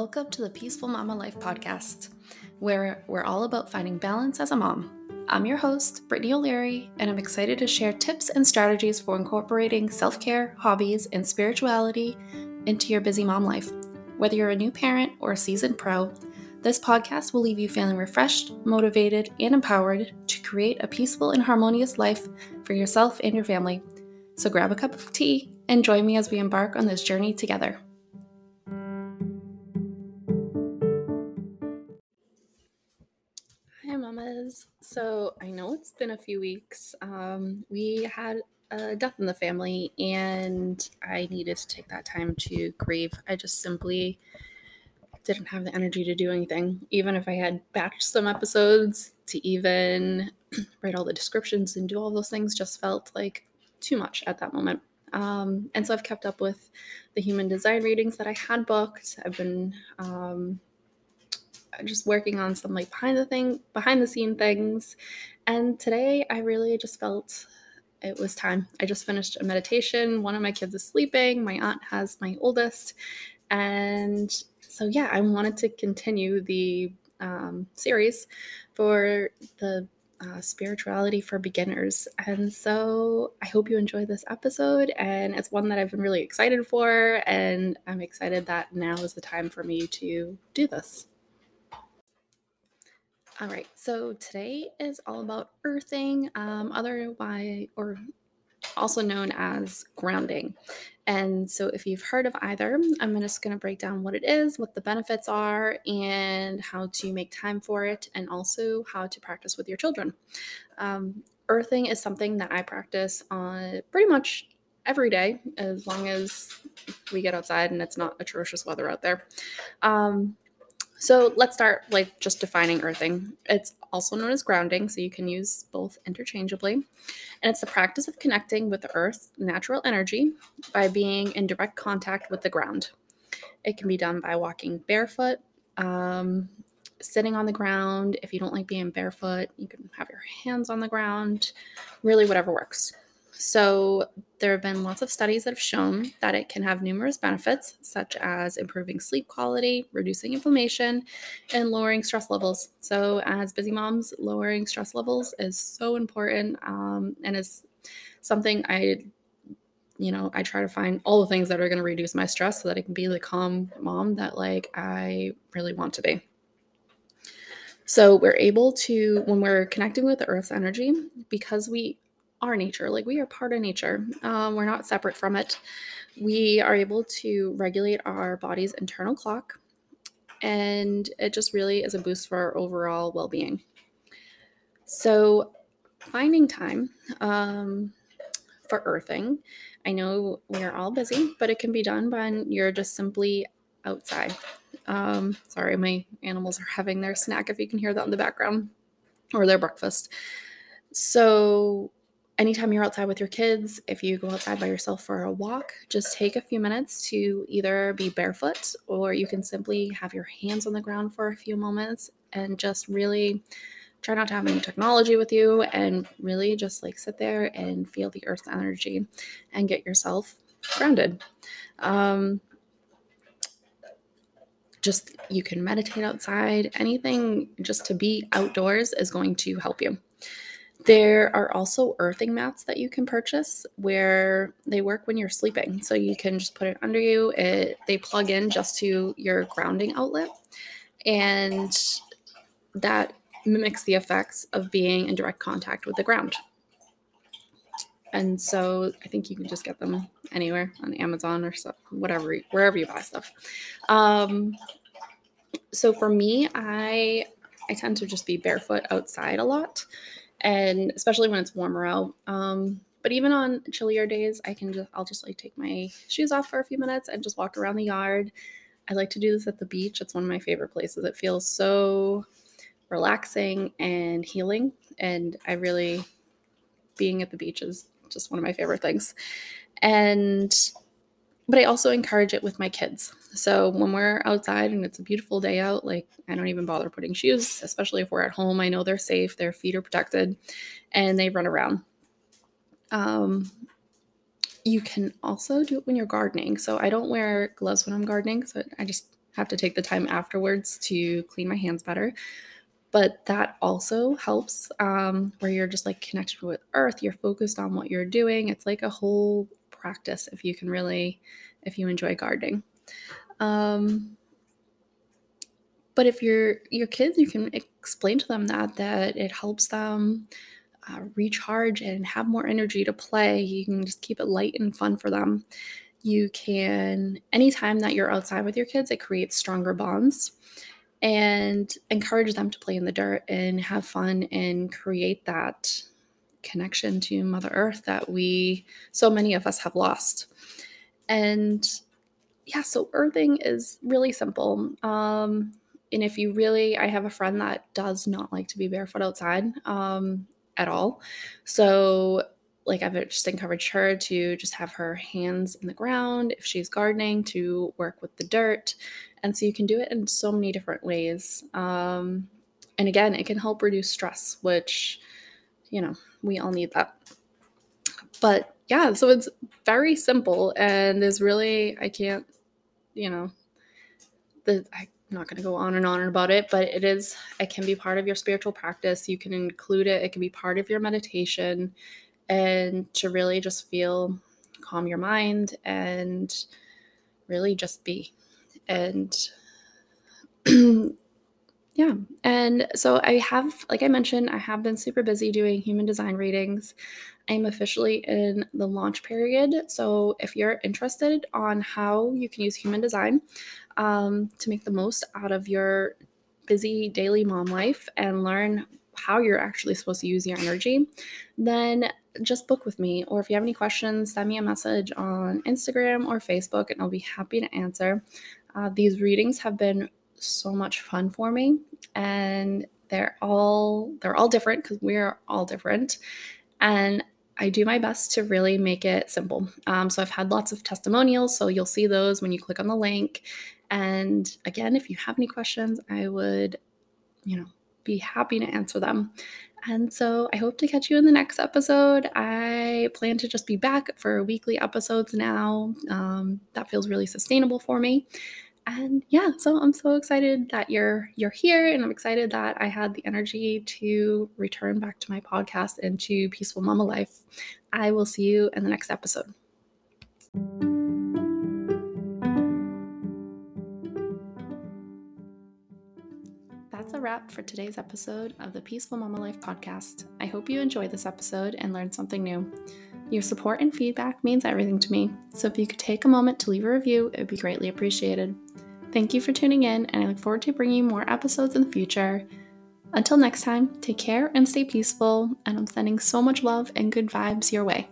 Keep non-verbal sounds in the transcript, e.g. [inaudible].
Welcome to the Peaceful Mama Life podcast, where we're all about finding balance as a mom. I'm your host, Brittany O'Leary, and I'm excited to share tips and strategies for incorporating self care, hobbies, and spirituality into your busy mom life. Whether you're a new parent or a seasoned pro, this podcast will leave you feeling refreshed, motivated, and empowered to create a peaceful and harmonious life for yourself and your family. So grab a cup of tea and join me as we embark on this journey together. So I know it's been a few weeks. Um, we had a death in the family, and I needed to take that time to grieve. I just simply didn't have the energy to do anything, even if I had batched some episodes to even [clears throat] write all the descriptions and do all those things, just felt like too much at that moment. Um, and so I've kept up with the human design readings that I had booked. I've been um, just working on some like behind the thing, behind the scene things. And today I really just felt it was time. I just finished a meditation. One of my kids is sleeping. My aunt has my oldest. And so, yeah, I wanted to continue the um, series for the uh, spirituality for beginners. And so I hope you enjoy this episode. And it's one that I've been really excited for. And I'm excited that now is the time for me to do this. All right, so today is all about earthing, um, otherwise, or also known as grounding. And so, if you've heard of either, I'm just going to break down what it is, what the benefits are, and how to make time for it, and also how to practice with your children. Um, earthing is something that I practice on pretty much every day, as long as we get outside and it's not atrocious weather out there. Um, so let's start like just defining earthing. It's also known as grounding, so you can use both interchangeably. And it's the practice of connecting with the earth's natural energy by being in direct contact with the ground. It can be done by walking barefoot, um, sitting on the ground. If you don't like being barefoot, you can have your hands on the ground, really, whatever works. So, there have been lots of studies that have shown that it can have numerous benefits, such as improving sleep quality, reducing inflammation, and lowering stress levels. So, as busy moms, lowering stress levels is so important um, and is something I, you know, I try to find all the things that are going to reduce my stress so that I can be the calm mom that like I really want to be. So, we're able to, when we're connecting with the earth's energy, because we our nature. Like we are part of nature. Um, we're not separate from it. We are able to regulate our body's internal clock, and it just really is a boost for our overall well being. So, finding time um, for earthing. I know we are all busy, but it can be done when you're just simply outside. Um, sorry, my animals are having their snack if you can hear that in the background or their breakfast. So, anytime you're outside with your kids, if you go outside by yourself for a walk, just take a few minutes to either be barefoot or you can simply have your hands on the ground for a few moments and just really try not to have any technology with you and really just like sit there and feel the earth's energy and get yourself grounded. Um, just you can meditate outside, anything just to be outdoors is going to help you. There are also earthing mats that you can purchase where they work when you're sleeping. So you can just put it under you. It they plug in just to your grounding outlet and that mimics the effects of being in direct contact with the ground. And so I think you can just get them anywhere on Amazon or so, whatever, wherever you buy stuff. Um, so for me, I I tend to just be barefoot outside a lot and especially when it's warmer out. Um, but even on chillier days, I can just I'll just like take my shoes off for a few minutes and just walk around the yard. I like to do this at the beach. It's one of my favorite places. It feels so relaxing and healing, and I really being at the beach is just one of my favorite things. And but I also encourage it with my kids. So when we're outside and it's a beautiful day out, like I don't even bother putting shoes, especially if we're at home. I know they're safe, their feet are protected, and they run around. Um, you can also do it when you're gardening. So I don't wear gloves when I'm gardening, so I just have to take the time afterwards to clean my hands better. But that also helps um, where you're just like connected with earth, you're focused on what you're doing. It's like a whole practice if you can really, if you enjoy gardening. Um, but if you're your kids, you can explain to them that that it helps them uh, recharge and have more energy to play. You can just keep it light and fun for them. You can, anytime that you're outside with your kids, it creates stronger bonds and encourage them to play in the dirt and have fun and create that connection to Mother Earth that we, so many of us, have lost. And yeah, so earthing is really simple. Um, and if you really, I have a friend that does not like to be barefoot outside um, at all. So, like, I've just encouraged her to just have her hands in the ground if she's gardening, to work with the dirt. And so you can do it in so many different ways. Um, and again, it can help reduce stress, which, you know, we all need that. But yeah, so it's very simple and there's really, I can't, you know, the, I'm not going to go on and on about it, but it is, it can be part of your spiritual practice. You can include it, it can be part of your meditation, and to really just feel calm your mind and really just be. And [clears throat] [clears throat] yeah. And so I have, like I mentioned, I have been super busy doing human design readings. I'm officially in the launch period. So if you're interested on how you can use human design, um, to make the most out of your busy daily mom life and learn how you're actually supposed to use your energy, then just book with me. Or if you have any questions, send me a message on Instagram or Facebook, and I'll be happy to answer. Uh, these readings have been so much fun for me, and they're all they're all different because we're all different. And I do my best to really make it simple. Um, so I've had lots of testimonials, so you'll see those when you click on the link. And again, if you have any questions, I would, you know, be happy to answer them. And so I hope to catch you in the next episode. I plan to just be back for weekly episodes now. Um, that feels really sustainable for me. And yeah, so I'm so excited that you're you're here, and I'm excited that I had the energy to return back to my podcast and to peaceful mama life. I will see you in the next episode. That's a wrap for today's episode of the Peaceful Mama Life podcast. I hope you enjoyed this episode and learned something new. Your support and feedback means everything to me, so if you could take a moment to leave a review, it would be greatly appreciated. Thank you for tuning in, and I look forward to bringing more episodes in the future. Until next time, take care and stay peaceful, and I'm sending so much love and good vibes your way.